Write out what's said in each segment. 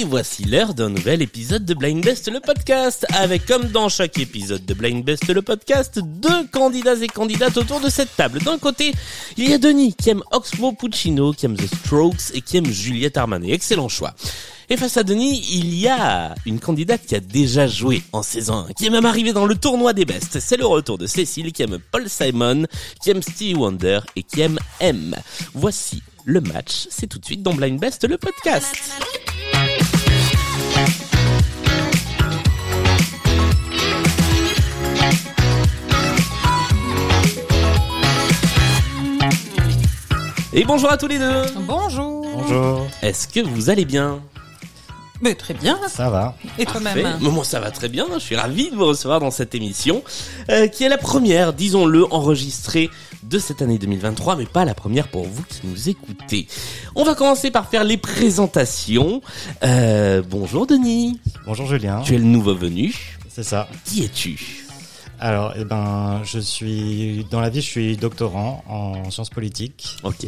Et voici l'heure d'un nouvel épisode de Blind Best le podcast, avec comme dans chaque épisode de Blind Best le podcast, deux candidats et candidates autour de cette table. D'un côté, il y a Denis qui aime Oxmo Puccino, qui aime The Strokes et qui aime Juliette Armanet. Excellent choix. Et face à Denis, il y a une candidate qui a déjà joué en saison 1, qui est même arrivée dans le tournoi des bestes. C'est le retour de Cécile qui aime Paul Simon, qui aime Stevie Wonder et qui aime M. Voici le match, c'est tout de suite dans Blind Best le podcast. Et bonjour à tous les deux. Bonjour. Bonjour. Est-ce que vous allez bien? Mais très bien. Ça va. Et toi-même Moi, ça va très bien. Je suis ravi de vous recevoir dans cette émission, euh, qui est la première, disons-le, enregistrée de cette année 2023, mais pas la première pour vous qui nous écoutez. On va commencer par faire les présentations. Euh, bonjour Denis. Bonjour Julien. Tu es le nouveau venu. C'est ça. Qui es-tu? Alors, eh ben, je suis dans la vie, je suis doctorant en sciences politiques. Ok.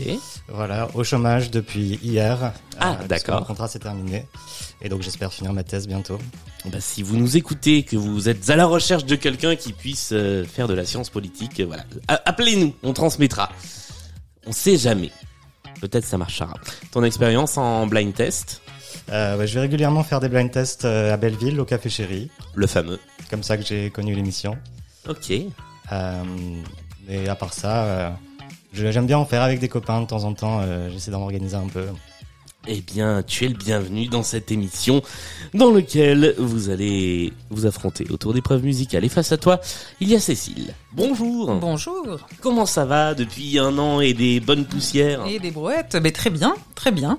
Voilà, au chômage depuis hier. Ah, parce d'accord. Mon contrat s'est terminé et donc j'espère finir ma thèse bientôt. Bah, si vous nous écoutez, que vous êtes à la recherche de quelqu'un qui puisse euh, faire de la science politique, euh, voilà, appelez-nous, on transmettra. On sait jamais. Peut-être ça marchera. Ton expérience en blind test, Euh, ouais, je vais régulièrement faire des blind tests euh, à Belleville, au Café Chéri. le fameux. Comme ça que j'ai connu l'émission. Ok. Euh, et à part ça, euh, je- j'aime bien en faire avec des copains de temps en temps. euh, J'essaie d'en organiser un peu. Eh bien, tu es le bienvenu dans cette émission dans laquelle vous allez vous affronter autour d'épreuves musicales. Et face à toi, il y a Cécile. Bonjour. Bonjour. Comment ça va depuis un an et des bonnes poussières? Et des brouettes? Mais très bien, très bien.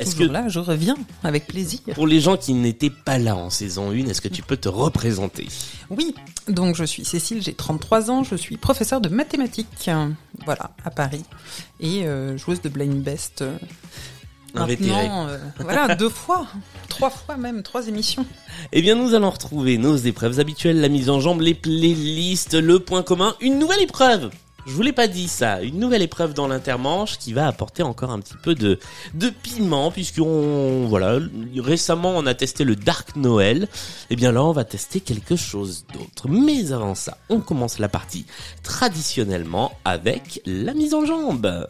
Est-ce que là, je reviens avec plaisir. pour les gens qui n'étaient pas là en saison 1, est-ce que tu peux te représenter? Oui, donc je suis Cécile, j'ai 33 ans, je suis professeure de mathématiques, voilà, à Paris, et euh, joueuse de Blind Best. euh. Maintenant, euh, voilà, deux fois, trois fois même, trois émissions. Eh bien, nous allons retrouver nos épreuves habituelles, la mise en jambe, les playlists, le point commun, une nouvelle épreuve. Je vous l'ai pas dit ça, une nouvelle épreuve dans l'intermanche qui va apporter encore un petit peu de de piment puisqu'on voilà récemment on a testé le Dark Noël. Eh bien là on va tester quelque chose d'autre. Mais avant ça, on commence la partie traditionnellement avec la mise en jambe.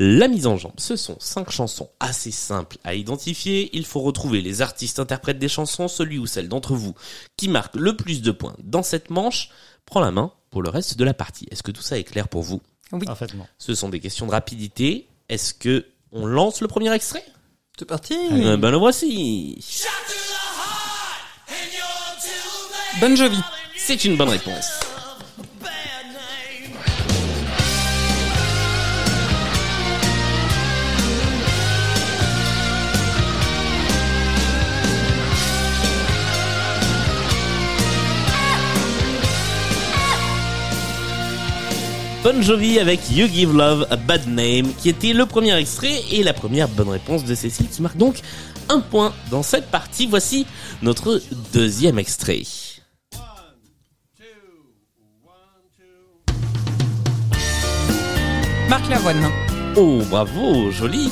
La mise en jambe, ce sont cinq chansons assez simples à identifier. Il faut retrouver les artistes interprètes des chansons. Celui ou celle d'entre vous qui marque le plus de points dans cette manche prend la main pour le reste de la partie. Est-ce que tout ça est clair pour vous? Oui, Parfaitement. Ce sont des questions de rapidité. Est-ce que on lance le premier extrait? C'est parti. Euh, Ben le voici. Bon Jovi. C'est une bonne réponse. Bon Jovi avec You Give Love a Bad Name, qui était le premier extrait et la première bonne réponse de Cécile, qui marque donc un point dans cette partie. Voici notre deuxième extrait. Marc Lavoine. Oh, bravo, joli.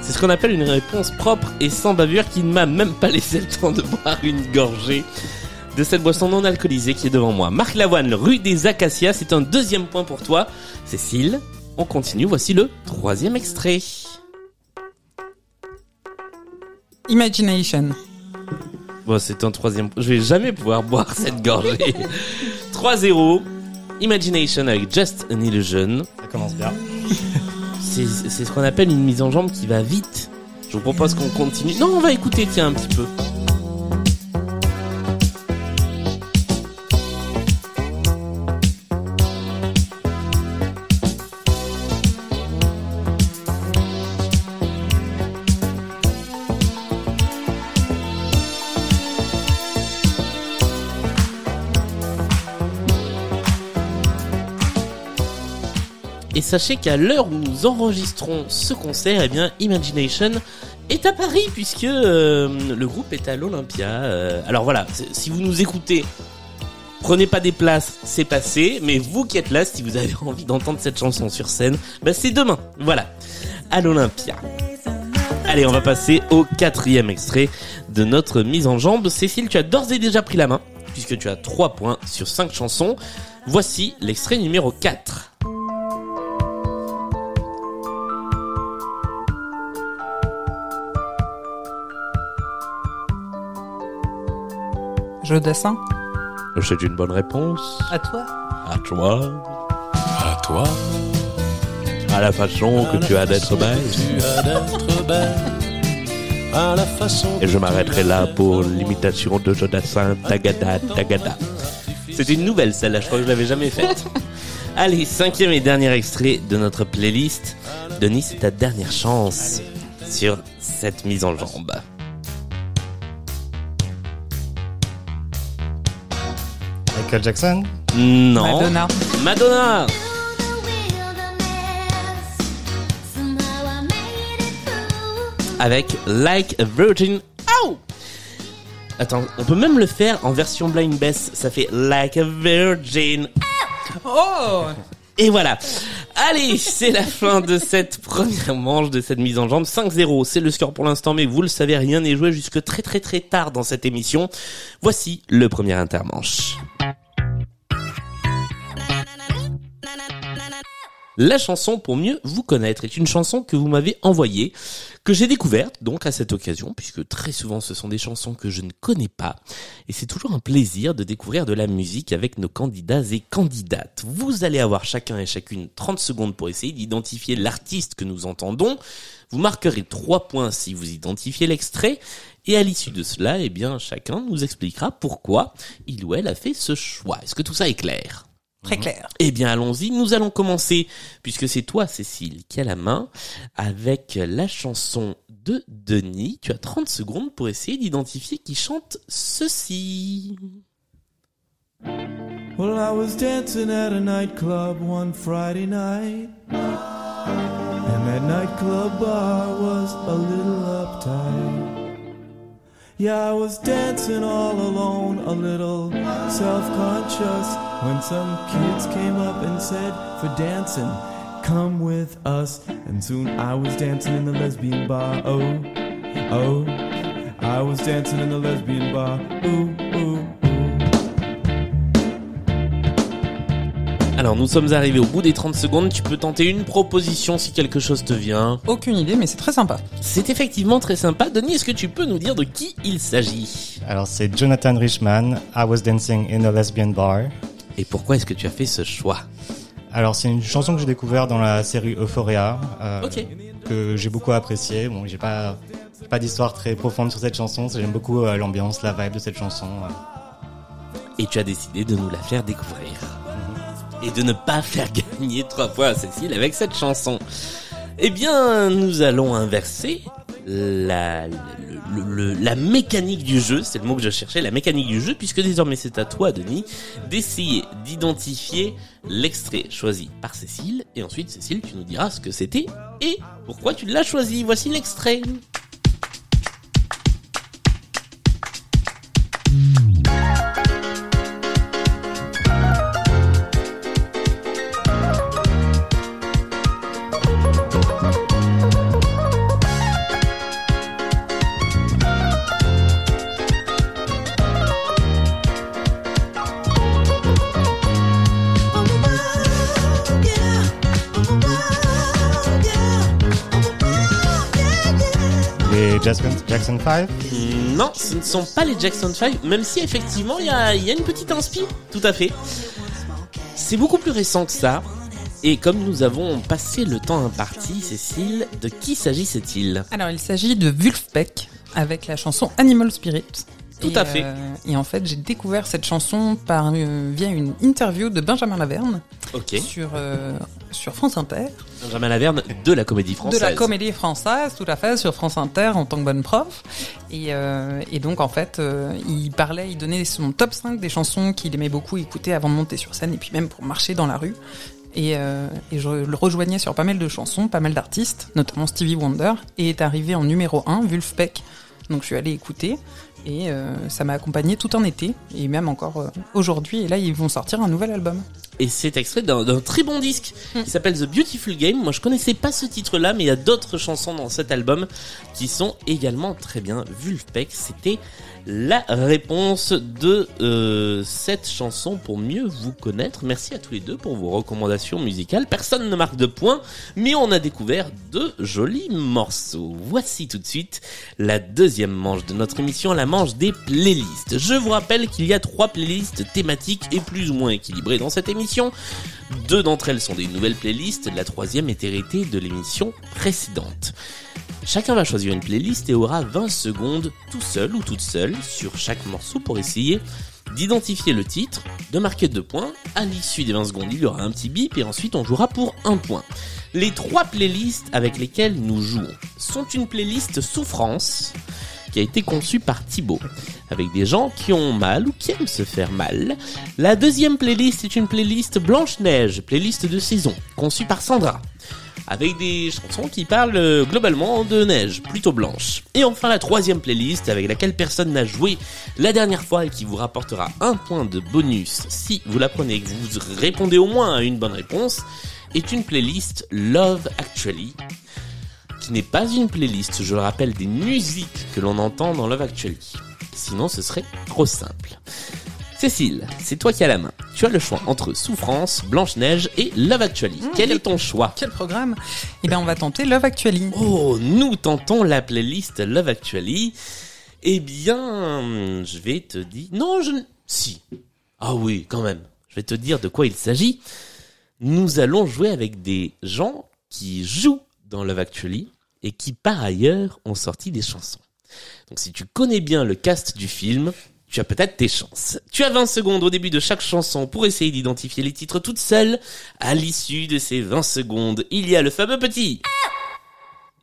C'est ce qu'on appelle une réponse propre et sans bavure qui ne m'a même pas laissé le temps de boire une gorgée de cette boisson non alcoolisée qui est devant moi. Marc Lavoine, rue des Acacias, c'est un deuxième point pour toi. Cécile, on continue, voici le troisième extrait. Imagination. Bon, c'est un troisième. Je vais jamais pouvoir boire cette gorgée. 3-0. Imagination avec Just an Illusion. Ça commence bien. C'est c'est ce qu'on appelle une mise en jambe qui va vite. Je vous propose qu'on continue. Non, on va écouter, tiens, un petit peu. Sachez qu'à l'heure où nous enregistrons ce concert, eh bien, Imagination est à Paris puisque euh, le groupe est à l'Olympia. Euh, alors voilà, si vous nous écoutez, prenez pas des places, c'est passé. Mais vous qui êtes là, si vous avez envie d'entendre cette chanson sur scène, bah c'est demain. Voilà, à l'Olympia. Allez, on va passer au quatrième extrait de notre mise en jambe. Cécile, tu as d'ores et déjà pris la main puisque tu as 3 points sur 5 chansons. Voici l'extrait numéro 4. Jeu dessin. C'est une bonne réponse. À toi. À toi. À toi, À la façon que tu as d'être belle. tu as d'être belle. À la façon. Et je m'arrêterai là pour l'imitation de Jonathan Tagada Tagada. C'était une nouvelle celle-là, je crois que je l'avais jamais faite. Allez, cinquième et dernier extrait de notre playlist. Denis, c'est ta dernière chance sur cette mise en jambe. Michael Jackson Non. Madonna. Madonna. Avec Like a Virgin. Ow Attends, on peut même le faire en version blind bass. Ça fait Like a Virgin. Oh Et voilà. Allez, c'est la fin de cette première manche, de cette mise en jambe. 5-0, c'est le score pour l'instant, mais vous le savez, rien n'est joué jusque très très très tard dans cette émission. Voici le premier intermanche. La chanson pour mieux vous connaître est une chanson que vous m'avez envoyée, que j'ai découverte donc à cette occasion, puisque très souvent ce sont des chansons que je ne connais pas, et c'est toujours un plaisir de découvrir de la musique avec nos candidats et candidates. Vous allez avoir chacun et chacune 30 secondes pour essayer d'identifier l'artiste que nous entendons. Vous marquerez 3 points si vous identifiez l'extrait, et à l'issue de cela, eh bien, chacun nous expliquera pourquoi il ou elle a fait ce choix. Est-ce que tout ça est clair? Très clair. Eh bien, allons-y. Nous allons commencer, puisque c'est toi, Cécile, qui a la main, avec la chanson de Denis. Tu as 30 secondes pour essayer d'identifier qui chante ceci. Well, I was dancing at a nightclub one Friday night. And that nightclub bar was a little uptight. Yeah, I was dancing all alone, a little self conscious. When some kids came up and said, For dancing, come with us. And soon I was dancing in the lesbian bar. Oh, oh. I was dancing in the lesbian bar. Ooh, ooh, Alors, nous sommes arrivés au bout des 30 secondes. Tu peux tenter une proposition si quelque chose te vient. Aucune idée, mais c'est très sympa. C'est effectivement très sympa. Denis, est-ce que tu peux nous dire de qui il s'agit? Alors c'est Jonathan Richman, I Was Dancing in a Lesbian Bar. Et pourquoi est-ce que tu as fait ce choix? Alors c'est une chanson que j'ai découvert dans la série Euphoria, euh, Ok. que j'ai beaucoup apprécié. Bon, j'ai pas pas d'histoire très profonde sur cette chanson, j'aime beaucoup euh, l'ambiance, la vibe de cette chanson. euh. Et tu as décidé de nous la faire découvrir. Et de ne pas faire gagner trois fois à Cécile avec cette chanson. Eh bien, nous allons inverser la, le- le- la mécanique du jeu, c'est le mot que je cherchais, la mécanique du jeu, puisque désormais c'est à toi, Denis, d'essayer d'identifier l'extrait choisi par Cécile, et ensuite, Cécile, tu nous diras ce que c'était et pourquoi tu l'as choisi. Voici l'extrait. Jackson, Jackson 5 Non, ce ne sont pas les Jackson 5, même si effectivement il y a, il y a une petite inspi, tout à fait. C'est beaucoup plus récent que ça. Et comme nous avons passé le temps imparti, Cécile, de qui s'agissait-il Alors, il s'agit de Wulfbeck avec la chanson Animal Spirit. Tout Et, à fait. euh, et en fait, j'ai découvert cette chanson par euh, via une interview de Benjamin Laverne Ok. sur euh, sur France Inter, Benjamin Laverne de la comédie française. de la comédie française, tout à fait, sur France Inter en tant que bonne prof. Et, et donc en fait, il parlait, il donnait son top 5 des chansons qu'il aimait beaucoup écouter avant de monter sur scène et puis même pour marcher dans la rue. Et, euh, et je le rejoignais sur pas mal de chansons, pas mal d'artistes, notamment Stevie Wonder, et est arrivé en numéro 1, Vulfpeck. Donc je suis allée écouter, et euh, ça m'a accompagné tout un été, et même encore euh, aujourd'hui, et là ils vont sortir un nouvel album. Et c'est extrait d'un très bon disque qui s'appelle The Beautiful Game. Moi, je connaissais pas ce titre-là, mais il y a d'autres chansons dans cet album qui sont également très bien. Vulfpeck, c'était la réponse de euh, cette chanson pour mieux vous connaître. Merci à tous les deux pour vos recommandations musicales. Personne ne marque de points, mais on a découvert de jolis morceaux. Voici tout de suite la deuxième manche de notre émission, la manche des playlists. Je vous rappelle qu'il y a trois playlists thématiques et plus ou moins équilibrées dans cette émission. Deux d'entre elles sont des nouvelles playlists, la troisième est héritée de l'émission précédente. Chacun va choisir une playlist et aura 20 secondes tout seul ou toute seule sur chaque morceau pour essayer d'identifier le titre, de marquer deux points. À l'issue des 20 secondes, il y aura un petit bip et ensuite on jouera pour un point. Les trois playlists avec lesquelles nous jouons sont une playlist souffrance qui a été conçue par Thibaut avec des gens qui ont mal ou qui aiment se faire mal. La deuxième playlist est une playlist Blanche-Neige, playlist de saison, conçue par Sandra avec des chansons qui parlent euh, globalement de neige, plutôt blanche. Et enfin la troisième playlist avec laquelle personne n'a joué la dernière fois et qui vous rapportera un point de bonus si vous la prenez et que vous répondez au moins à une bonne réponse, est une playlist Love Actually qui n'est pas une playlist, je le rappelle, des musiques que l'on entend dans Love Actually. Sinon ce serait trop simple. Cécile, c'est toi qui as la main. Tu as le choix entre Souffrance, Blanche-Neige et Love Actually. Quel est ton choix? Quel programme? Eh bien on va tenter Love Actually. Oh, nous tentons la playlist Love Actually. Eh bien, je vais te dire... Non, je... ne- Si. Ah oui, quand même. Je vais te dire de quoi il s'agit. Nous allons jouer avec des gens qui jouent dans Love Actually et qui par ailleurs ont sorti des chansons. Donc si tu connais bien le cast du film, tu as peut-être tes chances. Tu as 20 secondes au début de chaque chanson pour essayer d'identifier les titres toute seule. À l'issue de ces 20 secondes, il y a le fameux petit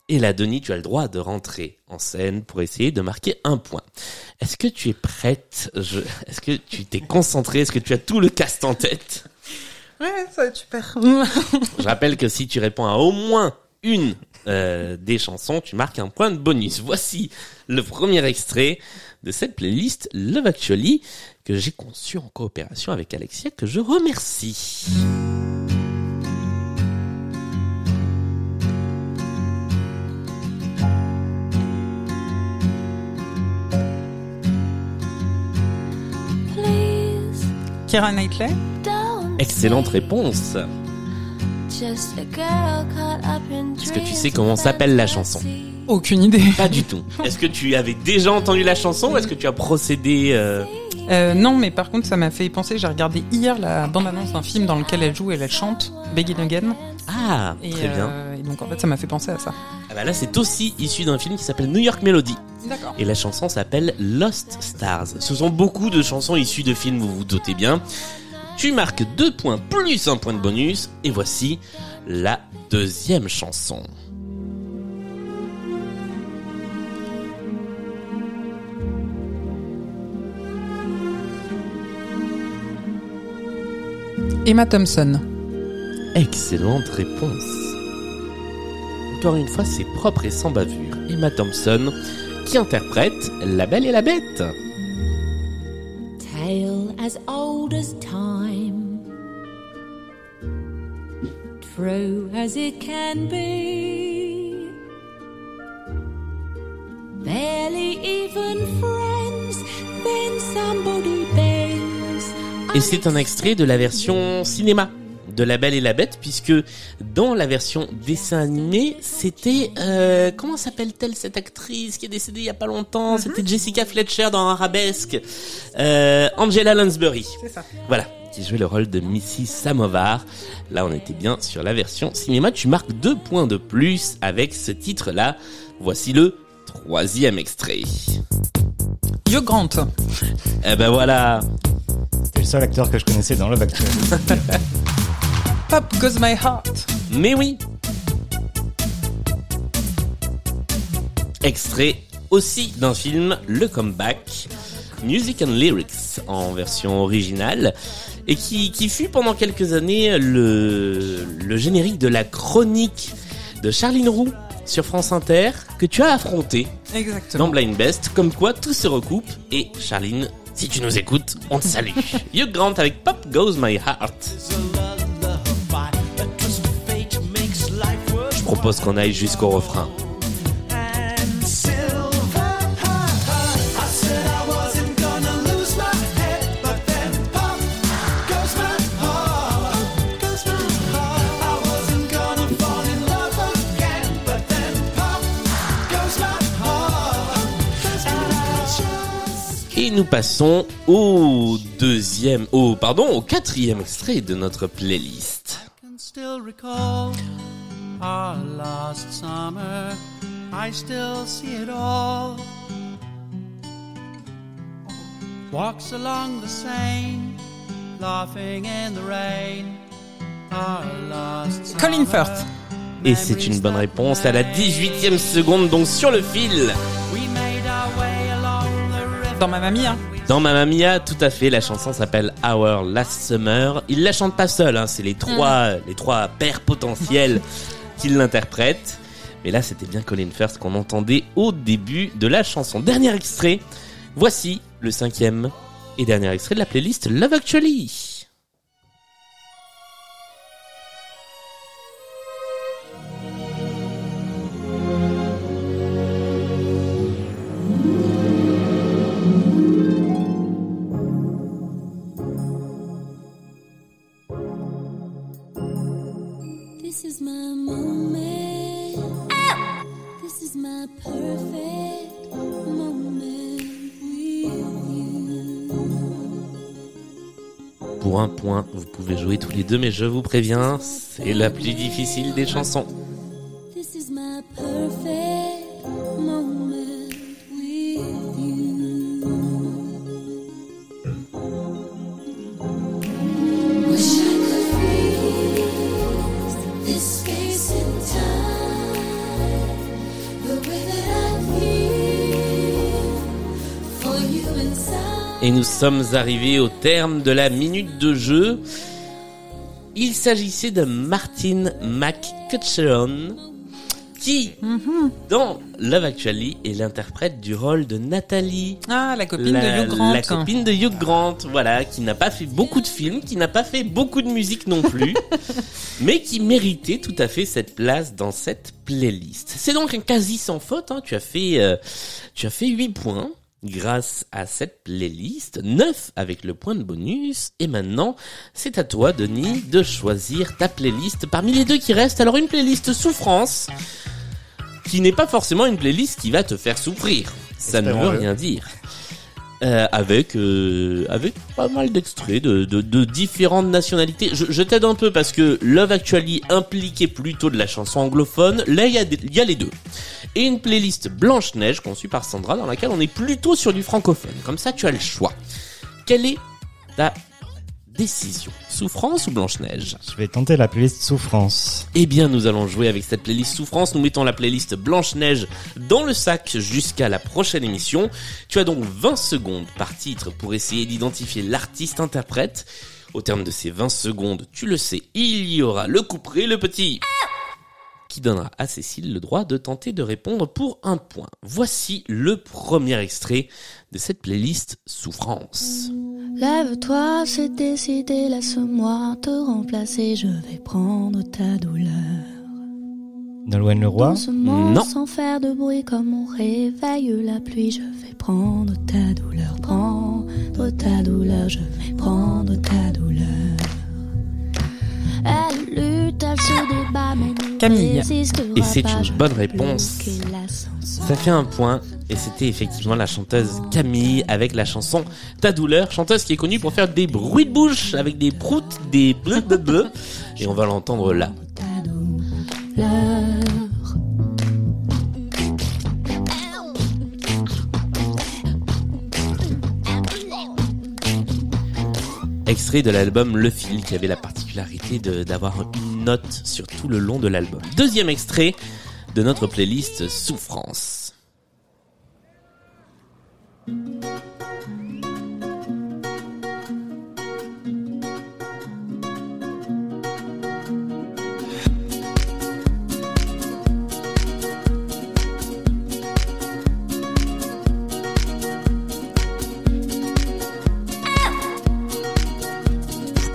et là, Denis, tu as le droit de rentrer en scène pour essayer de marquer un point. Est-ce que tu es prête? Je- Est-ce que tu t'es concentré Est-ce que tu as tout le cast en tête? Ouais, ça va être super. Je rappelle que si tu réponds à au moins une euh, des chansons, tu marques un point de bonus. Voici le premier extrait de cette playlist Love Actually que j'ai conçue en coopération avec Alexia, que je remercie. Kira Knightley Excellente réponse. Est-ce que tu sais comment s'appelle la chanson Aucune idée. Pas du tout. Est-ce que tu avais déjà entendu la chanson ou est-ce que tu as procédé euh, Euh, non, mais par contre, ça m'a fait penser. J'ai regardé hier la bande-annonce d'un film dans lequel elle joue et elle chante Begin Again. Ah, Et, très bien. euh, et donc, en fait, ça m'a fait penser à ça. Ah bah là, c'est aussi issu d'un film qui s'appelle New York Melody. D'accord. Et la chanson s'appelle Lost Stars. Ce sont beaucoup de chansons issues de films, vous vous doutez bien. Tu marques deux points plus un point de bonus. Et voici la deuxième chanson. Emma Thompson. Excellente réponse. Encore une fois, c'est propre et sans bavure. Emma Thompson qui interprète La Belle et la Bête. Tale as old as time, true as it can be. Barely even friends, then somebody bends. Et c'est un extrait de la version cinéma de La Belle et la Bête, puisque dans la version dessin animé, c'était... euh, comment s'appelle-t-elle cette actrice qui est décédée il y a pas longtemps? C'était Jessica Fletcher dans Arabesque. Euh, Angela Lansbury. C'est ça. Voilà, qui jouait le rôle de Missy Samovar. Là, on était bien sur la version cinéma. Tu marques deux points de plus avec ce titre-là. Voici le troisième extrait. Hugh Grant. Eh ben voilà, C'était le seul acteur que je connaissais dans Love Actually. Pop Goes My Heart. Mais oui Extrait aussi d'un film, Le Comeback, Music and Lyrics en version originale et qui, qui fut pendant quelques années le, le générique de la chronique de Charline Roux sur France Inter que tu as affronté dans. Blind Best, comme quoi tout se recoupe et Charline, si tu nous écoutes, on te salue. Hugh Grant avec Pop Goes My Heart. Je propose qu'on aille jusqu'au refrain. Nous passons au deuxième, au pardon, au quatrième extrait de notre playlist. can still recall our last summer. I still see it all. Walks along the Seine, laughing in the rain. Our last summer. Colin Firth. Et c'est une bonne réponse à la 18e seconde, donc sur le fil. We Dans ma mamie, hein. Dans Mamma Mia, tout à fait, la chanson s'appelle Our Last Summer. Il la chante pas seul, hein, c'est les trois, les trois pères potentiels qui l'interprètent. Mais là, c'était bien Colin Firth qu'on entendait au début de la chanson. Dernier extrait. Voici le cinquième et dernier extrait de la playlist Love Actually. Pour un point, vous pouvez jouer tous les deux, mais je vous préviens, c'est la plus difficile des chansons. Nous sommes arrivés au terme de la minute de jeu. Il s'agissait de Martin McCutcheon, qui, dans Love Actually, est l'interprète du rôle de Nathalie. Ah, la copine la, de Hugh Grant. la copine de Hugh Grant, voilà, qui n'a pas fait beaucoup de films, qui n'a pas fait beaucoup de musique non plus, mais qui méritait tout à fait cette place dans cette playlist. C'est donc un quasi sans faute, hein. tu as fait, euh, tu as fait 8 points grâce à cette playlist, 9 avec le point de bonus, et maintenant, c'est à toi, Denis, de choisir ta playlist parmi les deux qui restent. Alors, une playlist souffrance, qui n'est pas forcément une playlist qui va te faire souffrir. Ça ne veut rien dire. Euh, avec euh, avec pas mal d'extraits de, de, de différentes nationalités. Je, je t'aide un peu parce que Love Actually impliquait plutôt de la chanson anglophone. Là, il y, a des- y a les deux. Et une playlist Blanche-Neige conçue par Sandra dans laquelle on est plutôt sur du francophone. Comme ça, tu as le choix. Quelle est ta décision Souffrance ou Blanche-Neige Je vais tenter la playlist Souffrance. eh bien, nous allons jouer avec cette playlist Souffrance. Nous mettons la playlist Blanche-Neige dans le sac jusqu'à la prochaine émission. Tu as donc 20 secondes par titre pour essayer d'identifier l'artiste-interprète. Au terme de ces 20 secondes, tu le sais, il y aura le couperet, le petit qui donnera à Cécile le droit de tenter de répondre pour un point. Voici le premier extrait de cette playlist Souffrance. Lève-toi, c'est décidé, laisse-moi te remplacer, je vais prendre ta douleur. Nolwenn Leroy. Non. sans faire de bruit comme on réveille la pluie, je vais prendre ta douleur, prendre ta douleur, je vais prendre ta douleur. Camille. Et c'est une bonne réponse. Ça fait un point, et c'était effectivement la chanteuse Camille avec la chanson Ta douleur, chanteuse qui est connue pour faire des bruits de bouche avec des proutes, des bleu bleu bleu, et on va l'entendre là. Extrait de l'album Le Fil qui avait la particularité d'avoir une note sur tout le long de l'album. Deuxième extrait de notre playlist Souffrance.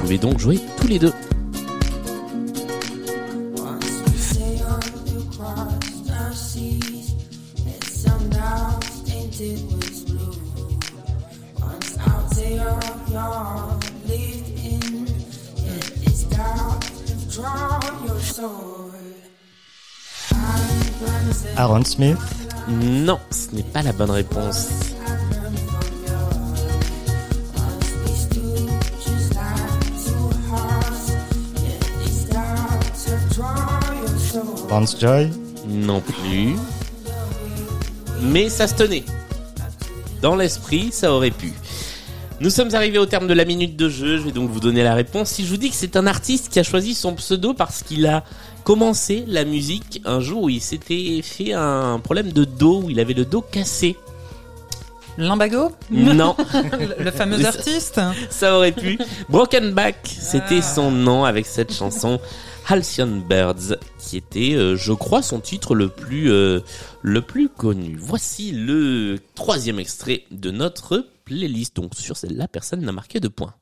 Pouvez donc jouer tous les deux. Aaron Smith. Non, ce n'est pas la bonne réponse. Joy? Non plus. Mais ça se tenait. Dans l'esprit, ça aurait pu. Nous sommes arrivés au terme de la minute de jeu, je vais donc vous donner la réponse. Si je vous dis que c'est un artiste qui a choisi son pseudo parce qu'il a commencé la musique un jour où il s'était fait un problème de dos, où il avait le dos cassé. Limbago Non, Le le fameux ça- artiste ça aurait pu. Broken Back, c'était son nom avec cette chanson Halcyon Birds, qui était, euh, je crois, son titre le plus, euh, le plus connu. Voici le troisième extrait de notre playlist. Donc sur celle-là, personne n'a marqué de points.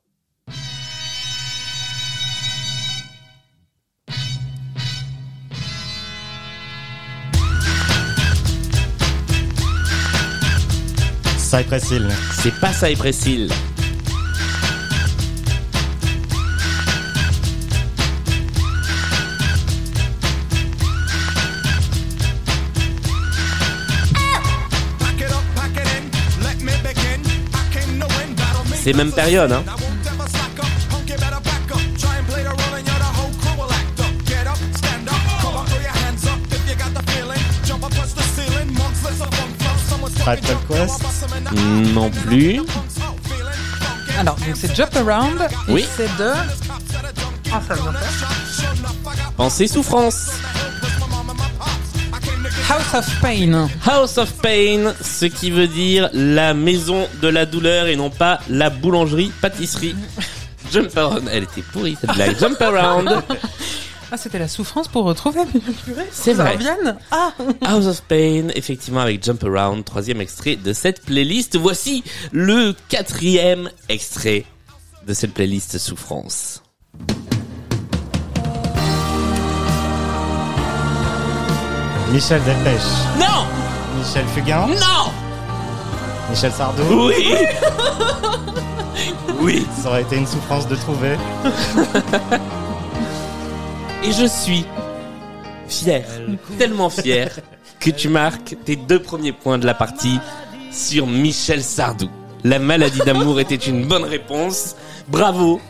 Cypress Hill. C'est pas ça et Hill. C'est même période, hein. Tribe Quest. Non plus. Alors, donc c'est Jump Around. Oui. C'est de. Ah, ça vient pas. Pensez souffrance. House of Pain. House of Pain, ce qui veut dire la maison de la douleur et non pas la boulangerie pâtisserie. Jump around, elle était pourrie cette blague. Jump around, Ah, c'était la souffrance pour retrouver. Purée, C'est vrai. Ah House of Pain, effectivement avec Jump around, troisième extrait de cette playlist. Voici le quatrième extrait de cette playlist souffrance. Michel Delpech. Non, Michel Fugain. non, Michel Sardou. oui, oui. Ça aurait été une souffrance de trouver. Et je suis fier, tellement fier, que tu marques tes deux premiers points de la partie sur Michel Sardou. La maladie d'amour était une bonne réponse. Bravo.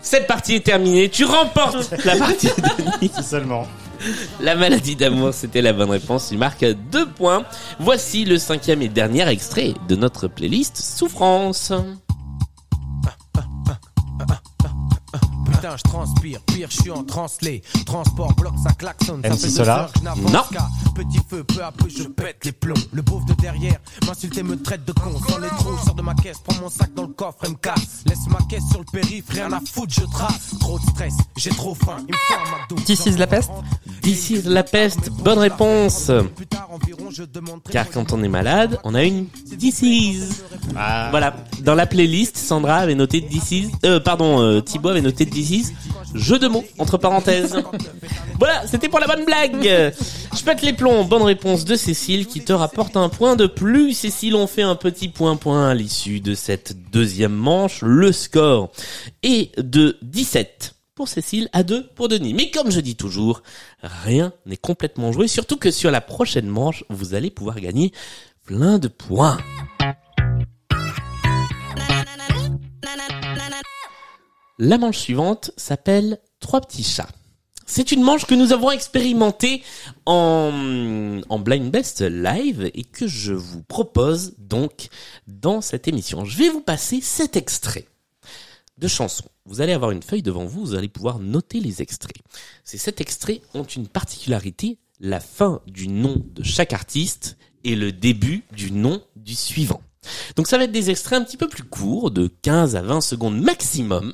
Cette partie est terminée. Tu remportes la partie. Si seulement. La maladie d'amour, c'était la bonne réponse. Tu marques deux points. Voici le cinquième et dernier extrait de notre playlist Souffrance. Putain, je transpire, pire, je suis en translé. Transport, bloc, ça klaxonne. Ça fait n'avance Non. Petit feu, peu à peu, je pète les plombs. Le beauf de derrière m'insulte et me traite de con. Sans les trous, sors de ma caisse, prends mon sac dans le coffre et me casse. Laisse ma caisse sur le périph', rien à foutre, je trace. Trop de stress, j'ai trop faim, il me faut un McDo. This is la peste This is la peste. Bonne réponse. Plus tard, environ, Car quand on est malade, on a une disease. Ah, Voilà, dans la playlist, Sandra avait noté disease, euh, pardon, euh, Thibaut avait noté disease, jeu de mots, entre parenthèses. Voilà, c'était pour la bonne blague. Je pète les plombs, bonne réponse de Cécile qui te rapporte un point de plus. Cécile, on fait un petit point-point à l'issue de cette deuxième manche. Le score est de 17 pour Cécile à 2 pour Denis. Mais comme je dis toujours, rien n'est complètement joué, surtout que sur la prochaine manche, vous allez pouvoir gagner plein de points. La manche suivante s'appelle Trois petits chats. C'est une manche que nous avons expérimentée en, Blind Best Live et que je vous propose donc dans cette émission. Je vais vous passer cet extrait de chansons. Vous allez avoir une feuille devant vous, vous allez pouvoir noter les extraits. Ces sept extraits ont une particularité, la fin du nom de chaque artiste et le début du nom du suivant. Donc ça va être des extraits un petit peu plus courts, de 15 à 20 secondes maximum.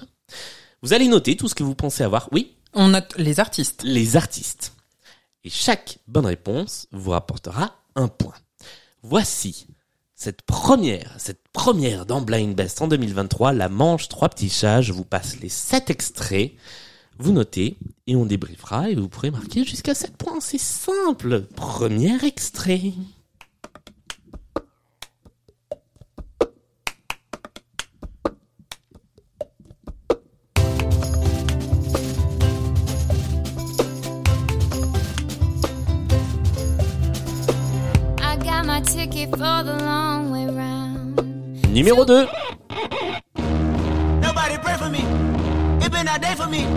Vous allez noter tout ce que vous pensez avoir. Oui, On note les artistes. les artistes. Et chaque bonne réponse vous rapportera un point. Voici cette première, cette première dans Blind Best en 2023, la manche trois petits chats. Je vous passe les sept extraits. Vous notez et on débriefera et vous pourrez marquer jusqu'à 7 points. C'est simple. Premier extrait. Numéro 2. Nobody pray for me. It been a day for me.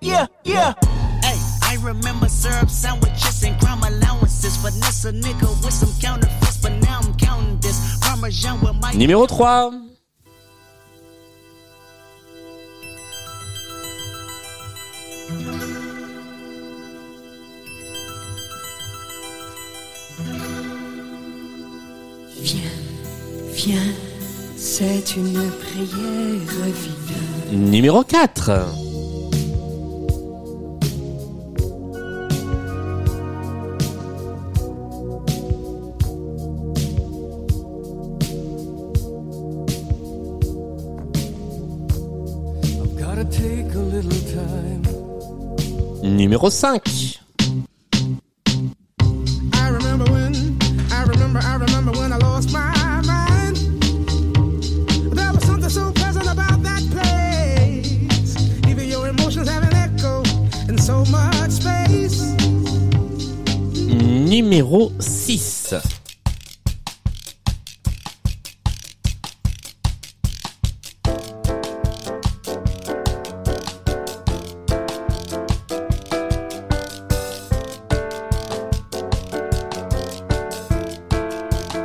Yeah, yeah. Hey, I remember syrup sandwiches and crime allowances. Finesse a nigga with some counterfeits, but now I'm counting this. Parmesan with my Numéro 3. Viens, c'est une prière, viens. Numéro 4. Gotta take a little time. Numéro 5. 6.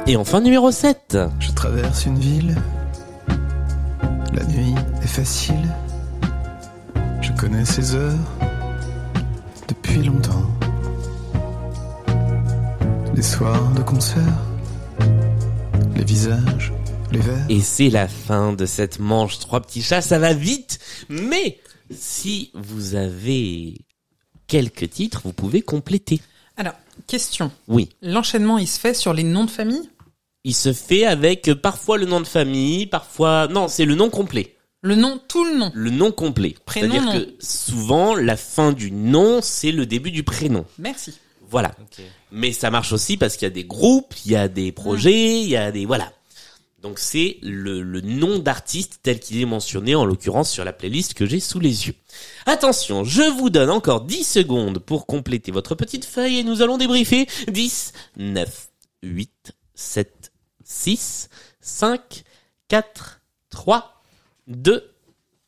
Et enfin numéro 7. Je traverse une ville. La nuit est facile. Je connais ces heures depuis longtemps. Les soirs de concert, les visages, les verres. Et c'est la fin de cette manche trois petits chats, ça va vite, mais si vous avez quelques titres, vous pouvez compléter. Alors, question. Oui. L'enchaînement, il se fait sur les noms de famille? Il se fait avec euh, parfois le nom de famille, parfois non, c'est le nom complet. Le nom, tout le nom. Le nom complet. Prénom, C'est-à-dire que souvent la fin du nom, c'est le début du prénom. Merci. Voilà. Mais ça marche aussi parce qu'il y a des groupes, il y a des projets, il y a des voilà. Donc c'est le, le nom d'artiste tel qu'il est mentionné en l'occurrence sur la playlist que j'ai sous les yeux. Attention, je vous donne encore 10 secondes pour compléter votre petite feuille et nous allons débriefer 10, 9, 8, 7, 6, 5, 4, 3, 2,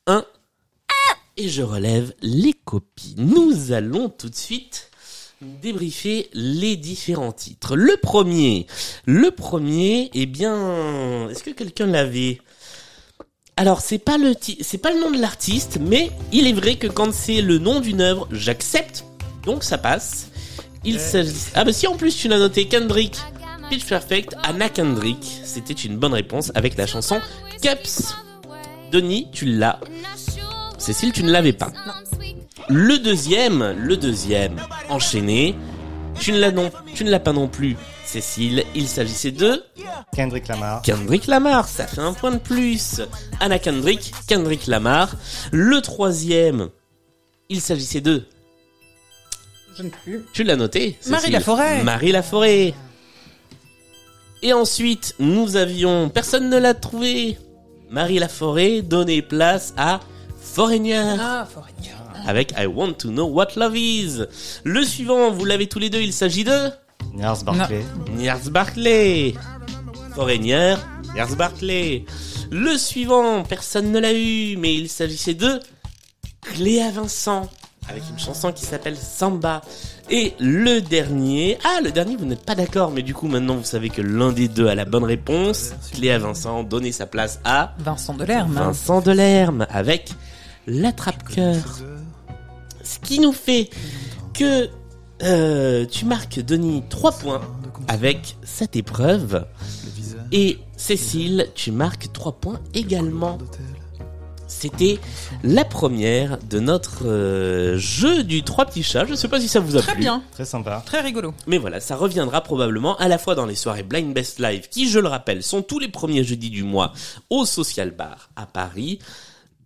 1. Et je relève les copies. Nous allons tout de suite débriefer les différents titres. Le premier, le premier, eh bien, est-ce que quelqu'un l'avait? Alors, c'est pas le c'est pas le nom de l'artiste, mais il est vrai que quand c'est le nom d'une œuvre, j'accepte. Donc ça passe. Il s'agit Ah bah si en plus tu l'as noté Kendrick Pitch Perfect, Anna Kendrick, c'était une bonne réponse avec la chanson Cups. Denis, tu l'as. Cécile, tu ne l'avais pas. Le deuxième, le deuxième, enchaîné. Tu ne l'as non, tu ne l'as pas non plus, Cécile. Il s'agissait de Kendrick Lamar. Kendrick Lamar. Ça fait un point de plus. Anna Kendrick, Kendrick Lamar. Le troisième, il s'agissait de. Je ne plus. Tu l'as noté Marie. Laforêt. Marie Laforêt. Et ensuite, nous avions, personne ne l'a trouvé. Marie Laforêt donnait place à Foreigner Ah, Foreigner. Avec I Want to Know What Love Is. Le suivant, vous l'avez tous les deux, il s'agit de Nars Barclay. Niels Barclay. Foreigner, Niels Barclay. Le suivant, personne ne l'a eu, mais il s'agissait de Cléa Vincent avec une chanson qui s'appelle Samba. Et le dernier, ah le dernier vous n'êtes pas d'accord, mais du coup maintenant vous savez que l'un des deux a la bonne réponse. Cléa Vincent donnait sa place à Vincent Delerme. Vincent Delerme avec l'attrape-cœur. Ce qui nous fait que euh, tu marques Denis 3 points avec cette épreuve. Et Cécile, tu marques 3 points également. C'était la première de notre euh, jeu du trois petits chats. Je sais pas si ça vous a Très plu. bien, Très sympa. très rigolo. Mais voilà, ça reviendra probablement à la fois dans les soirées Blind Best Live, qui, je le rappelle, sont tous les premiers jeudis du mois au Social Bar à Paris.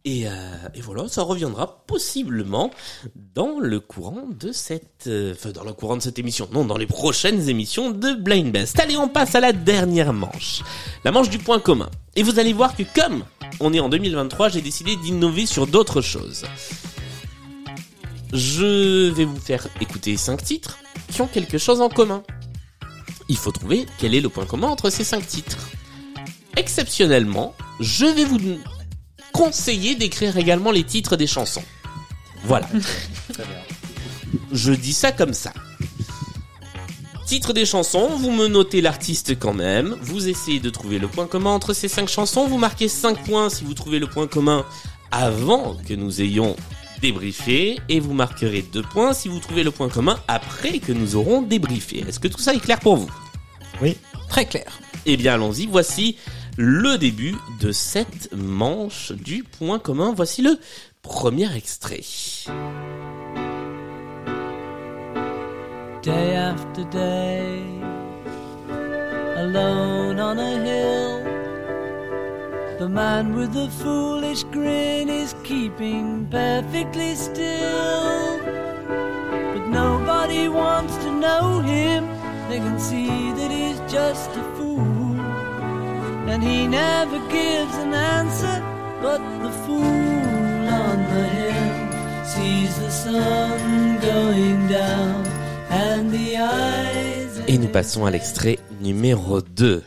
Et, euh, voilà, ça reviendra possiblement dans le courant de cette, euh, dans le courant de cette émission, non, dans les prochaines émissions de Blind Best. Allez, on passe à la dernière manche, la manche du point commun. Et vous allez voir que comme on est en 2023, j'ai décidé d'innover sur d'autres choses. Je vais vous faire écouter cinq titres qui ont quelque chose en commun. Il faut trouver quel est le point commun entre ces cinq titres. Exceptionnellement, je vais vous conseiller d'écrire également les titres des chansons. Voilà. Je dis ça comme ça. Titre des chansons, vous me notez l'artiste quand même, vous essayez de trouver le point commun entre ces cinq chansons, vous marquez 5 points si vous trouvez le point commun avant que nous ayons débriefé, et vous marquerez 2 points si vous trouvez le point commun après que nous aurons débriefé. Est-ce que tout ça est clair pour vous? Oui. Très clair. Eh bien allons-y, voici le début de cette manche du point commun. Voici le premier extrait. day after day, alone on a hill. The man with the foolish grin is keeping perfectly still. But nobody wants to know him, they can see that he's just a. And he never gives an answer, but the fool on the hill sees the sun going down. And the eyes Et nous passons à l'extrait numéro 2.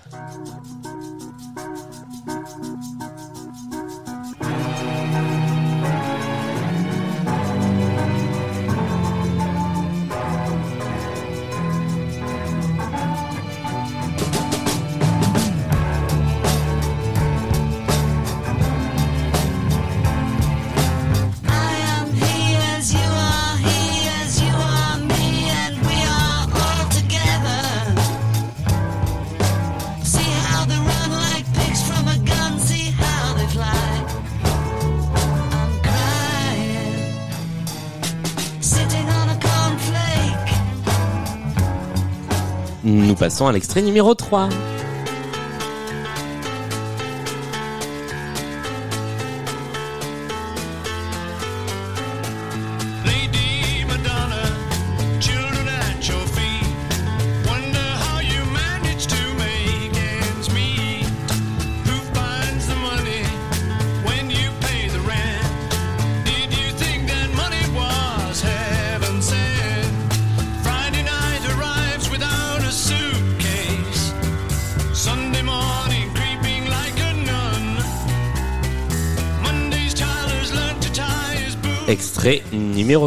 À l'extrait numéro 3.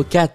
04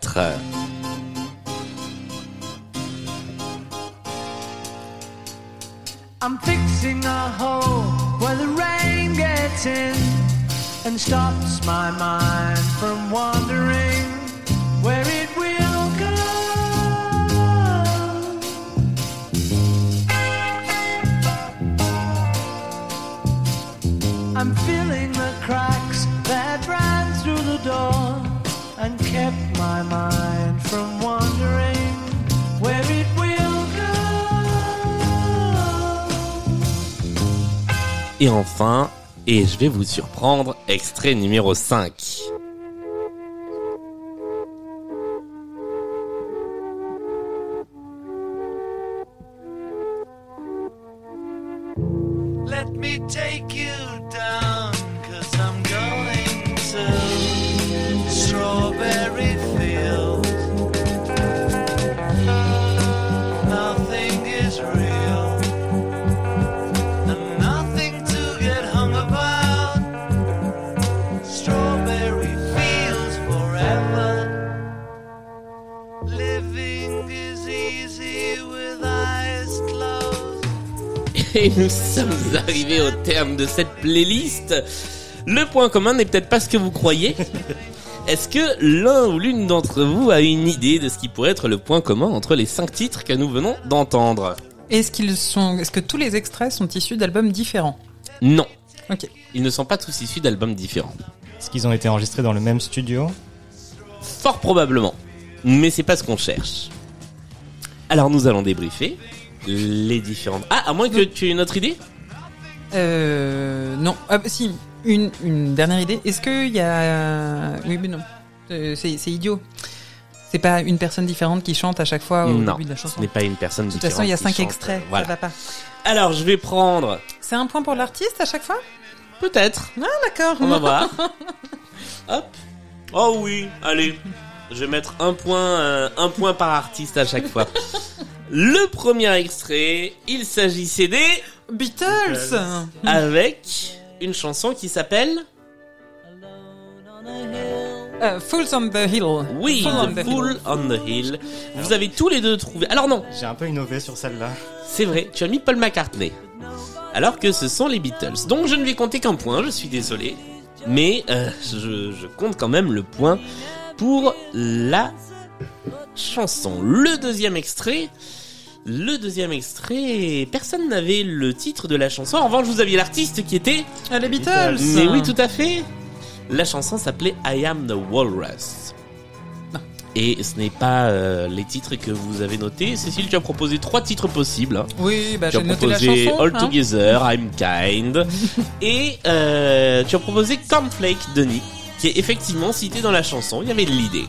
Et enfin, et je vais vous surprendre, extrait numéro 5. Le point commun n'est peut-être pas ce que vous croyez. Est-ce que l'un ou l'une d'entre vous a une idée de ce qui pourrait être le point commun entre les cinq titres que nous venons d'entendre? Est-ce qu'ils sont, est-ce que tous les extraits sont issus d'albums différents? Non. Ok. Ils ne sont pas tous issus d'albums différents. Est-ce qu'ils ont été enregistrés dans le même studio? Fort probablement. Mais c'est pas ce qu'on cherche. Alors nous allons débriefer les différentes... Ah, à moins que tu aies une autre idée? Euh, non. Ah, si, une, une dernière idée. Est-ce qu'il y a... Oui, mais non. Euh, c'est c'est idiot. C'est pas une personne différente qui chante à chaque fois au Non, début de la chanson. ce n'est pas une personne De toute différente façon, il y a cinq chante. extraits. Voilà. Ça va pas. Alors je vais prendre... C'est un point pour l'artiste à chaque fois? Peut-être. Ah, d'accord. On va voir. Hop. Oh oui, allez. Je vais mettre un point, euh, un point par artiste à chaque fois. Le premier extrait, il s'agissait des Beatles avec une chanson qui s'appelle Euh, Fools on the Hill. Oui, Fool on The the Fool Hill. on the Hill. Vous avez tous les deux trouvé. Alors non, J'ai un peu innové sur celle-là. c'est vrai, tu as mis Paul McCartney. Alors que ce sont les Beatles. Donc je ne vais compter qu'un point, je suis désolé. Mais euh, je, je compte quand même le point pour la chanson. Le deuxième extrait. Le deuxième extrait, personne n'avait le titre de la chanson. En revanche, vous aviez l'artiste qui était... Ah, les Beatles Mais oui, tout à fait. La chanson s'appelait I Am the Walrus. Et ce n'est pas euh, les titres que vous avez notés. Cécile, tu as proposé trois titres possibles. hein. Oui, bah tu as j'ai noté la proposé chanson. All hein. Together, I'm Kind. et euh, tu as proposé Cornflake de Nick, qui est effectivement cité dans la chanson. Il y avait de l'idée.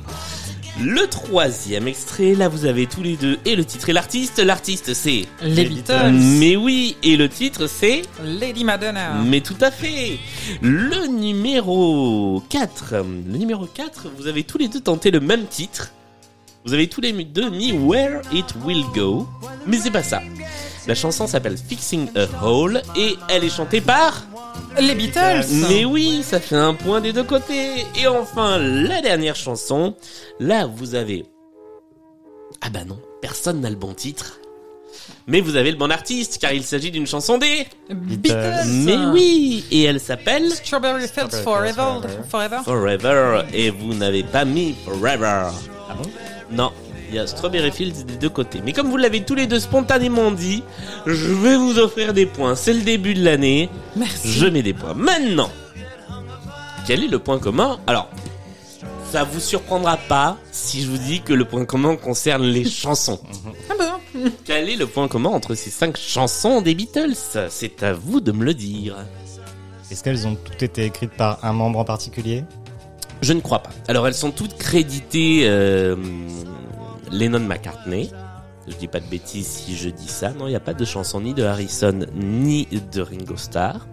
Le troisième extrait, là vous avez tous les deux, et le titre et l'artiste. L'artiste c'est... Les Beatles. Mais oui, et le titre c'est... Lady Madonna. Mais tout à fait Le numéro 4. Le numéro 4, vous avez tous les deux tenté le même titre. Vous avez tous les deux mis Where It Will Go. Mais c'est pas ça. La chanson s'appelle Fixing a Hole et elle est chantée par... Les Beatles. Mais oui, ça fait un point des deux côtés. Et enfin, la dernière chanson. Là, vous avez... Ah bah non, personne n'a le bon titre. Mais vous avez le bon artiste, car il s'agit d'une chanson des... Beatles. Mais oui, et elle s'appelle... Strawberry Fields Forever. Forever. Forever, et vous n'avez pas mis Forever. Ah bon? Non, il y a Strawberry Fields des deux côtés. Mais comme vous l'avez tous les deux spontanément dit, je vais vous offrir des points. C'est le début de l'année. Merci. Je mets des points. Maintenant, quel est le point commun? Alors, ça vous surprendra pas si je vous dis que le point commun concerne les chansons. Ah bon? Quel est le point commun entre ces cinq chansons des Beatles? C'est à vous de me le dire. Est-ce qu'elles ont toutes été écrites par un membre en particulier? Je ne crois pas. Alors elles sont toutes créditées euh, Lennon-McCartney. Je dis pas de bêtises si je dis ça. Non, il n'y a pas de chanson ni de Harrison ni de Ringo Starr.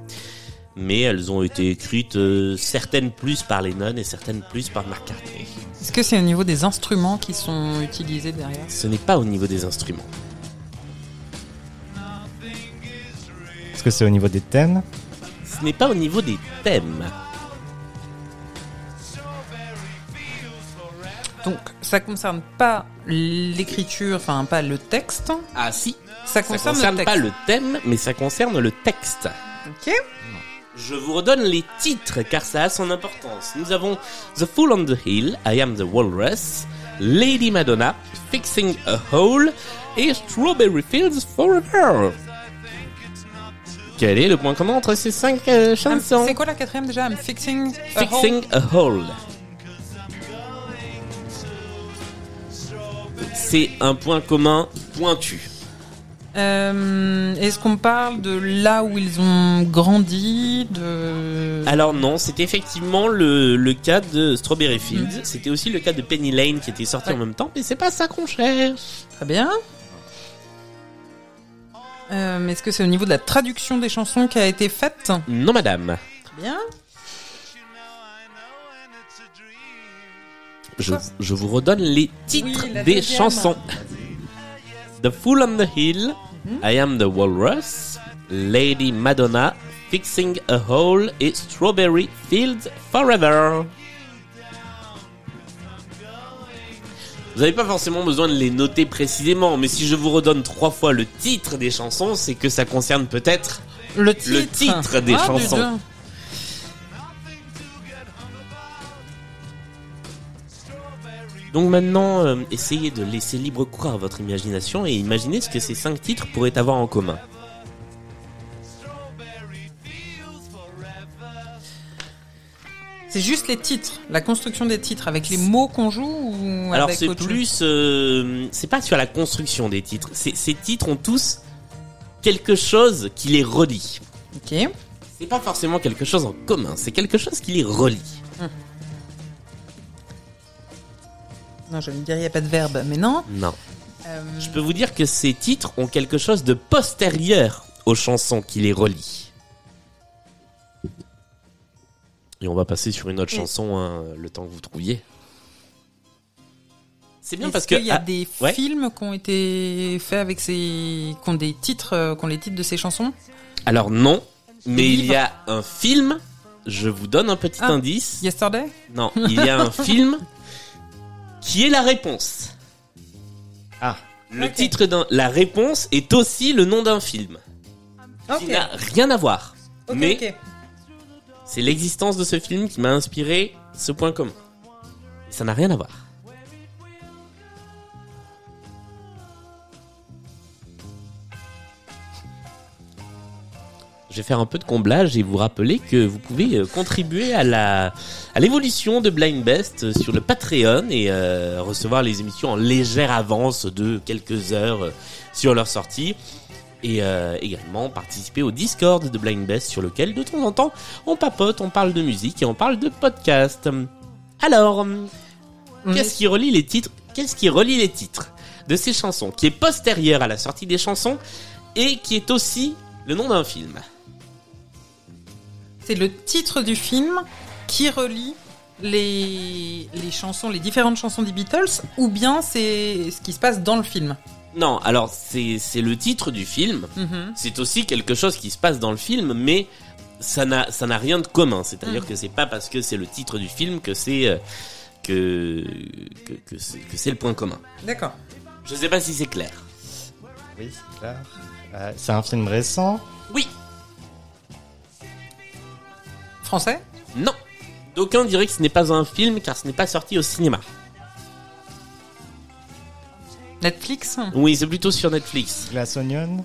Mais elles ont été écrites euh, certaines plus par Lennon et certaines plus par McCartney. Est-ce que c'est au niveau des instruments qui sont utilisés derrière? Ce n'est pas au niveau des instruments. Est-ce que c'est au niveau des thèmes? Ce n'est pas au niveau des thèmes. Donc, ça concerne pas l'écriture, enfin pas le texte. Ah si, Ça ça concerne, concerne le pas le thème, mais ça concerne le texte. Ok. Je vous redonne les titres car ça a son importance. Nous avons The Fool on the Hill, I Am the Walrus, Lady Madonna, Fixing a Hole et Strawberry Fields Forever. Quel est le point commun entre ces cinq euh, I'm- chansons? C'est quoi la quatrième déjà? I'm fixing. a hole. Fixing a Hole. C'est un point commun pointu. Euh, Est-ce qu'on parle de là où ils ont grandi de... Alors non, c'était effectivement le, le cas de Strawberry Fields. C'était aussi le cas de Penny Lane qui était sorti Ouais. en même temps, mais c'est pas ça qu'on cherche. Très bien. Euh, Est-ce que c'est au niveau de la traduction des chansons qui a été faite? Non madame. Très bien. Je, je vous redonne les titres Oui, des deuxième. chansons. The Fool on the Hill, I Am the Walrus, Lady Madonna, Fixing a Hole et Strawberry Fields Forever. Vous n'avez pas forcément besoin de les noter précisément, mais si je vous redonne trois fois le titre des chansons, c'est que ça concerne peut-être Le titre, le titre des Ah, du chansons. Donc maintenant, euh, essayez de laisser libre cours à votre imagination et imaginez ce que ces cinq titres pourraient avoir en commun. C'est juste les titres, la construction des titres avec les mots qu'on joue ou Alors c'est plus, euh, c'est pas sur la construction des titres. Ces titres ont tous quelque chose qui les relie. Ok. C'est pas forcément quelque chose en commun, c'est quelque chose qui les relie. Non, j'allais dire il n'y a pas de verbe, mais non. Non. Euh, Je peux vous dire que ces titres ont quelque chose de postérieur aux chansons qui les relient. Et on va passer sur une autre chanson hein, le temps que vous trouviez. C'est bien Est-ce parce que qu'il y a ah, des ouais. films qui ont été faits avec ces, qui ont des titres, euh, qui ont les titres de ces chansons? Alors non, mais il y a un film. Je vous donne un petit Ah. indice. Yesterday? Non, il y a un film qui est la réponse. Ah. Le titre d'un, la réponse est aussi le nom d'un film. Ok. Qui n'a rien à voir. Ok, mais c'est l'existence de ce film qui m'a inspiré ce point commun. Et ça n'a rien à voir. Vais faire un peu de comblage et vous rappeler que vous pouvez euh, contribuer à la à l'évolution de Blind Best euh, sur le Patreon et euh, recevoir les émissions en légère avance de quelques heures sur leur sortie. Et euh, également participer au Discord de Blind Best sur lequel de temps en temps on papote, on parle de musique et on parle de podcast. Alors, qu'est-ce est- qui relie les titres Qu'est-ce qui relie les titres de ces chansons qui est postérieur à la sortie des chansons et qui est aussi le nom d'un film? C'est le titre du film qui relie les, les chansons, les différentes chansons des Beatles, ou bien c'est ce qui se passe dans le film. Non, alors c'est c'est le titre du film. Mhm. C'est aussi quelque chose qui se passe dans le film, mais ça n'a ça n'a rien de commun. C'est-à-dire Mhm. que c'est pas parce que c'est le titre du film que c'est euh, que que, que c'est que c'est le point commun. D'accord. Je sais pas si c'est clair. Oui, c'est clair. Euh, c'est un film récent? Oui. Français? Non. D'aucuns diraient que ce n'est pas un film car ce n'est pas sorti au cinéma. Netflix? Oui, c'est plutôt sur Netflix. Glass Onion.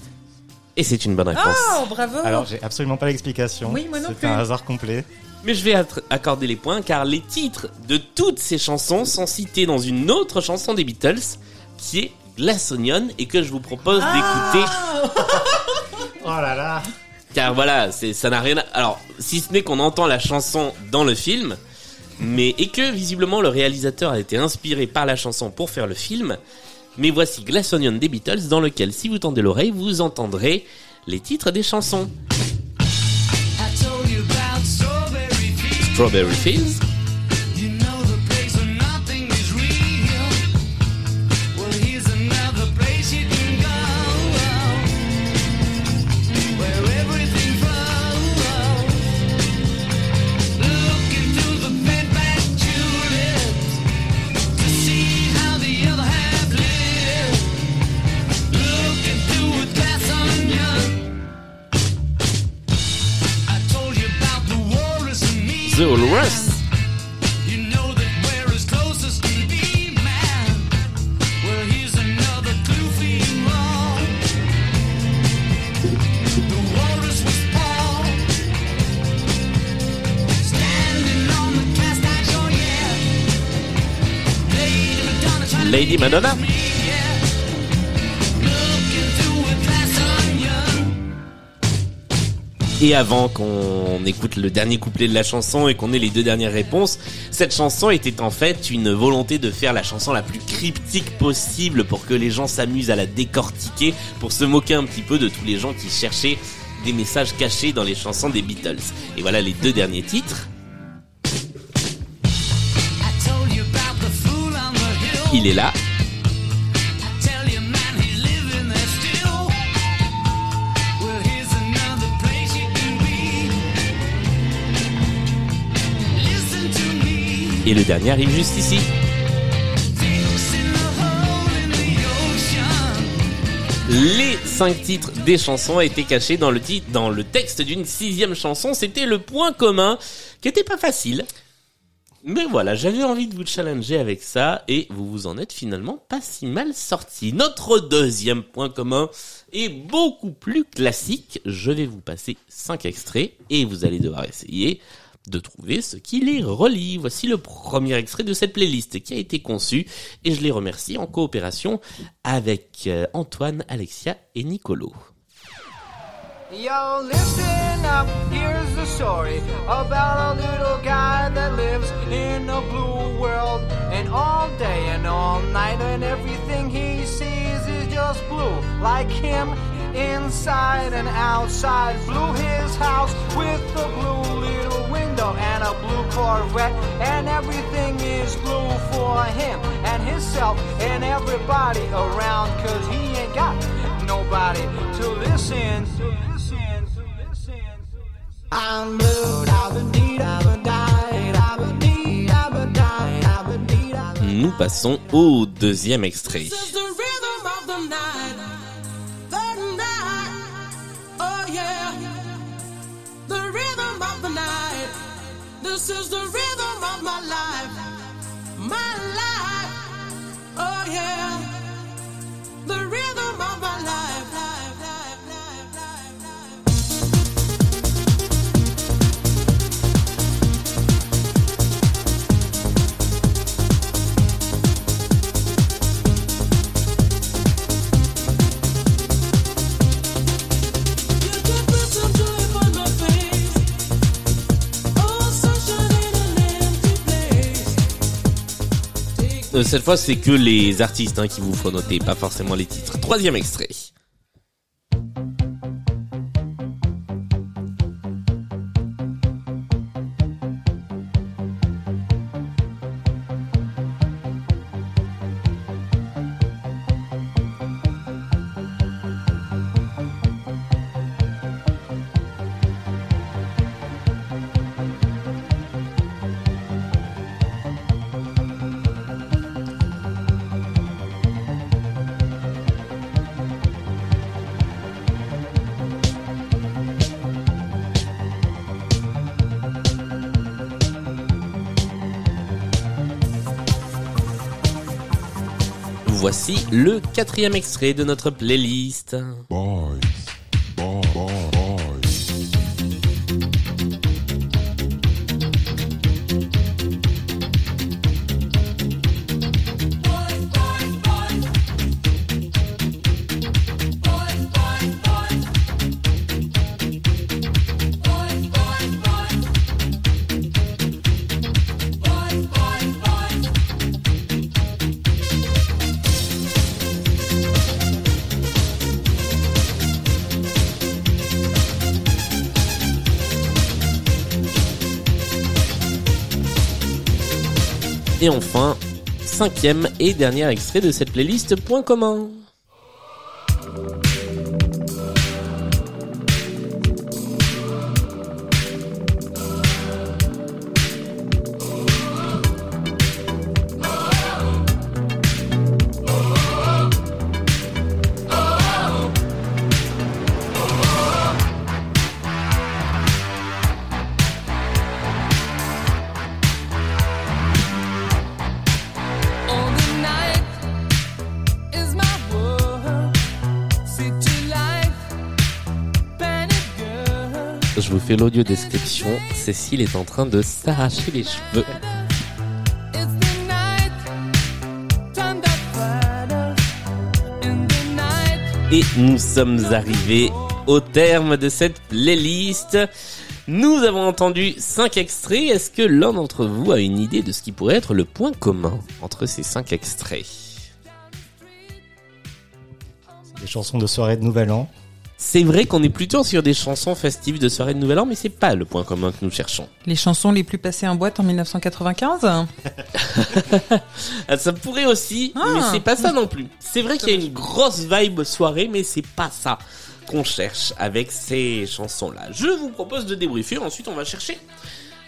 Et c'est une bonne réponse. Oh, bravo Alors, j'ai absolument pas l'explication. Oui, moi non C'est plus. un hasard complet. Mais je vais attr- accorder les points car les titres de toutes ces chansons sont cités dans une autre chanson des Beatles qui est Glass Onion et que je vous propose d'écouter Oh là là. Car voilà, c'est ça n'a rien à... alors si ce n'est qu'on entend la chanson dans le film mais et que visiblement le réalisateur a été inspiré par la chanson pour faire le film. Mais voici Glass Onion des Beatles dans lequel si vous tendez l'oreille, vous entendrez les titres des chansons. Strawberry fields. Shore, yeah. Lady Madonna Et avant qu'on écoute le dernier couplet de la chanson et qu'on ait les deux dernières réponses, cette chanson était en fait une volonté de faire la chanson la plus cryptique possible pour que les gens s'amusent à la décortiquer, pour se moquer un petit peu de tous les gens qui cherchaient des messages cachés dans les chansons des Beatles. Et voilà les deux derniers titres. Il est là. Et le dernier arrive juste ici. Les cinq titres des chansons étaient cachés dans le dans le texte d'une sixième chanson. C'était le point commun, qui était pas facile. Mais voilà, j'avais envie de vous challenger avec ça, et vous vous en êtes finalement pas si mal sorti. Notre deuxième point commun est beaucoup plus classique. Je vais vous passer cinq extraits, et vous allez devoir essayer de trouver ce qui les relie. Voici le premier extrait de cette playlist qui a été conçue et je les remercie en coopération avec euh, Antoine, Alexia et Nicolo. Yo, listen up, here's the story about a little guy that lives in a blue world. And all day and all night, and everything he sees is just blue. Like him, inside and outside. Blue his house with a blue little window and a blue Corvette. And everything is blue for him and himself and everybody around. Cause he ain't got nobody to listen. To to. I'm blue. Nous passons au deuxième extrait. This is the rhythm of my life. Cette fois, c'est que les artistes hein, qui vous faut noter, pas forcément les titres. Troisième extrait. Voici le quatrième extrait de notre playlist. Cinquième et dernier extrait de cette playlist. Je vous fais l'audio description. Cécile est en train de s'arracher les cheveux. Et nous sommes arrivés au terme de cette playlist. Nous avons entendu cinq extraits. Est-ce que l'un d'entre vous a une idée de ce qui pourrait être le point commun entre ces cinq extraits? Des chansons de soirée de Nouvel An. C'est vrai qu'on est plutôt sur des chansons festives de soirée de Nouvel An, mais c'est pas le point commun que nous cherchons. Les chansons les plus passées en boîte en 1995 Ah, Ça pourrait aussi, Ah. mais c'est pas ça non plus. C'est vrai qu'il y a une grosse vibe soirée, mais c'est pas ça qu'on cherche avec ces chansons-là. Je vous propose de débriefer, ensuite on va chercher.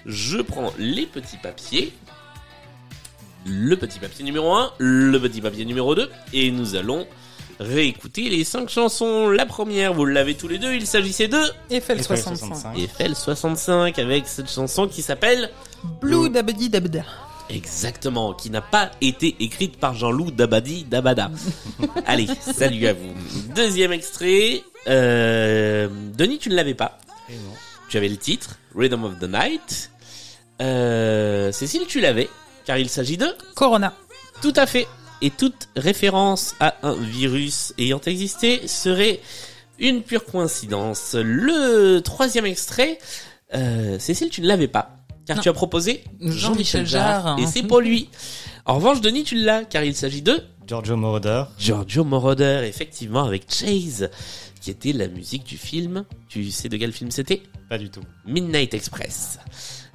Je prends les petits papiers. Le petit papier numéro 1, le petit papier numéro 2, et nous allons réécouter les cinq chansons. La première, vous l'avez tous les deux, il s'agissait de Eiffel 65. Eiffel 65 avec cette chanson qui s'appelle Blue Dabadi Dabda. Exactement, qui n'a pas été écrite par Jean-Loup Dabadi Dabada. Allez, salut à vous. Deuxième extrait. Euh, Denis, tu ne l'avais pas. Tu avais le titre, Rhythm of the Night. Euh, Cécile, tu l'avais, car il s'agit de Corona. Tout à fait. Et toute référence à un virus ayant existé serait une pure coïncidence. Le troisième extrait, euh, Cécile, tu ne l'avais pas, car Non. tu as proposé Jean-Michel Jarre. et c'est pour lui. En revanche, Denis, tu l'as, car il s'agit de Giorgio Moroder. Giorgio Moroder, effectivement, avec Chase, qui était la musique du film. Tu sais de quel film c'était? Pas du tout. Midnight Express.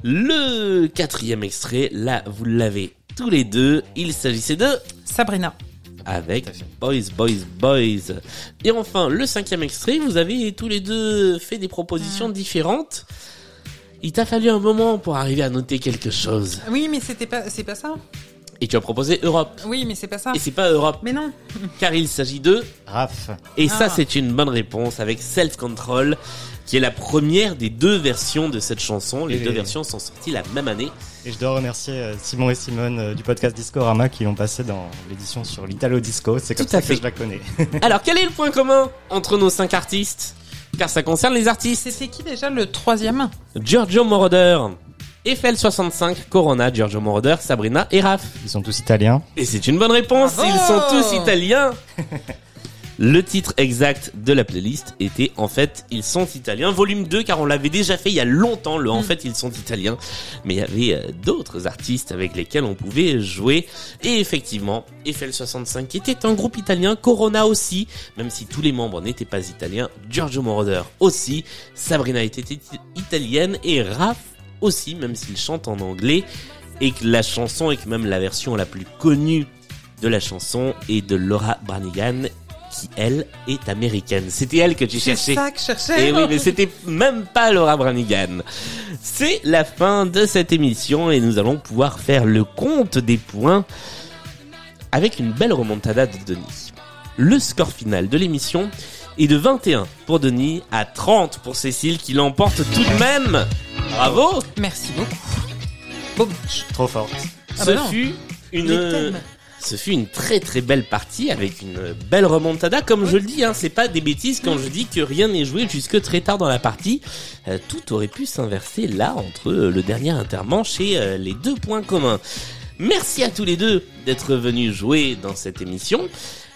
Le quatrième extrait, là, vous l'avez tous les deux. Il s'agissait de Sabrina. avec Boys, Boys, Boys. Et enfin, le cinquième extrait, vous avez tous les deux fait des propositions différentes. Il t'a fallu un moment pour arriver à noter quelque chose. Oui, mais c'était pas, c'est pas ça. Et tu as proposé Europe. Oui, mais c'est pas ça. Et c'est pas Europe. Mais non. Car il s'agit de Raph. Et ça, Ah. c'est une bonne réponse avec Self Control, qui est la première des deux versions de cette chanson. Les Et- deux versions sont sorties la même année. Et je dois remercier euh, Simon et Simone euh, du podcast Discorama qui l'ont passé dans l'édition sur l'Italo Disco. C'est comme Tout ça fait. que je la connais. Alors, quel est le point commun entre nos cinq artistes? Car ça concerne les artistes. C'était qui déjà le troisième? Giorgio Moroder, FL65, Corona, Giorgio Moroder, Sabrina et Raph. Ils sont tous italiens. Et c'est une bonne réponse, Bravo ils sont tous italiens. Le titre exact de la playlist était en fait Ils sont italiens, volume 2 car on l'avait déjà fait il y a longtemps, le en fait ils sont italiens. Mais il y avait euh, d'autres artistes avec lesquels on pouvait jouer. Et effectivement, FL65 qui était un groupe italien, Corona aussi, même si tous les membres n'étaient pas italiens, Giorgio Moroder aussi, Sabrina était it- italienne et Raph aussi, même s'il chante en anglais. Et que la chanson, et que même la version la plus connue de la chanson est de Laura Branigan, qui elle est américaine. C'était elle que tu C'est cherchais. ça que je cherchais. Et oui, mais c'était même pas Laura Branigan. C'est la fin de cette émission et nous allons pouvoir faire le compte des points avec une belle remontada de Denis. Le score final de l'émission est de 21 pour Denis à 30 pour Cécile qui l'emporte tout de même. Bravo Merci beaucoup. Trop forte. Ah Ce bah non. fut une. Ce fut une très très belle partie avec une belle remontada. Comme je le dis, hein, c'est pas des bêtises quand je dis que rien n'est joué jusque très tard dans la partie. Euh, tout aurait pu s'inverser là entre euh, le dernier intermanche et euh, les deux points communs. Merci à tous les deux d'être venus jouer dans cette émission.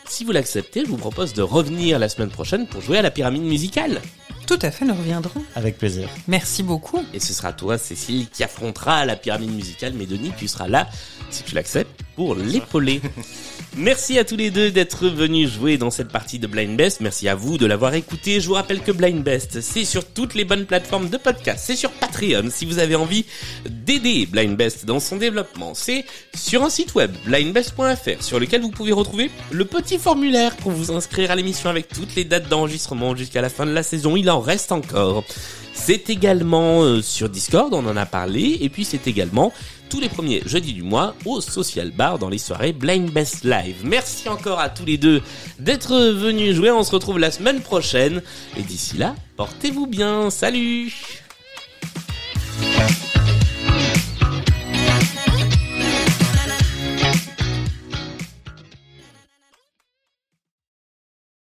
Si vous l'acceptez, je vous propose de revenir la semaine prochaine pour jouer à la pyramide musicale. Tout à fait, nous reviendrons. Avec plaisir. Merci beaucoup. Et ce sera toi, Cécile, qui affrontera la pyramide musicale. Mais Denis, tu seras là, si tu l'acceptes, pour l'épauler. Merci à tous les deux d'être venus jouer dans cette partie de Blind Best. Merci à vous de l'avoir écouté. Je vous rappelle que Blind Best, c'est sur toutes les bonnes plateformes de podcast. C'est sur Patreon si vous avez envie d'aider Blind Best dans son développement. C'est sur un site web, blindbest.fr, sur lequel vous pouvez retrouver le petit formulaire pour vous inscrire à l'émission avec toutes les dates d'enregistrement jusqu'à la fin de la saison. Il reste encore. C'est également euh, sur Discord, on en a parlé, et puis c'est également tous les premiers jeudis du mois au Social Bar dans les soirées Blind Best Live. Merci encore à tous les deux d'être venus jouer, on se retrouve la semaine prochaine, et d'ici là, portez-vous bien, salut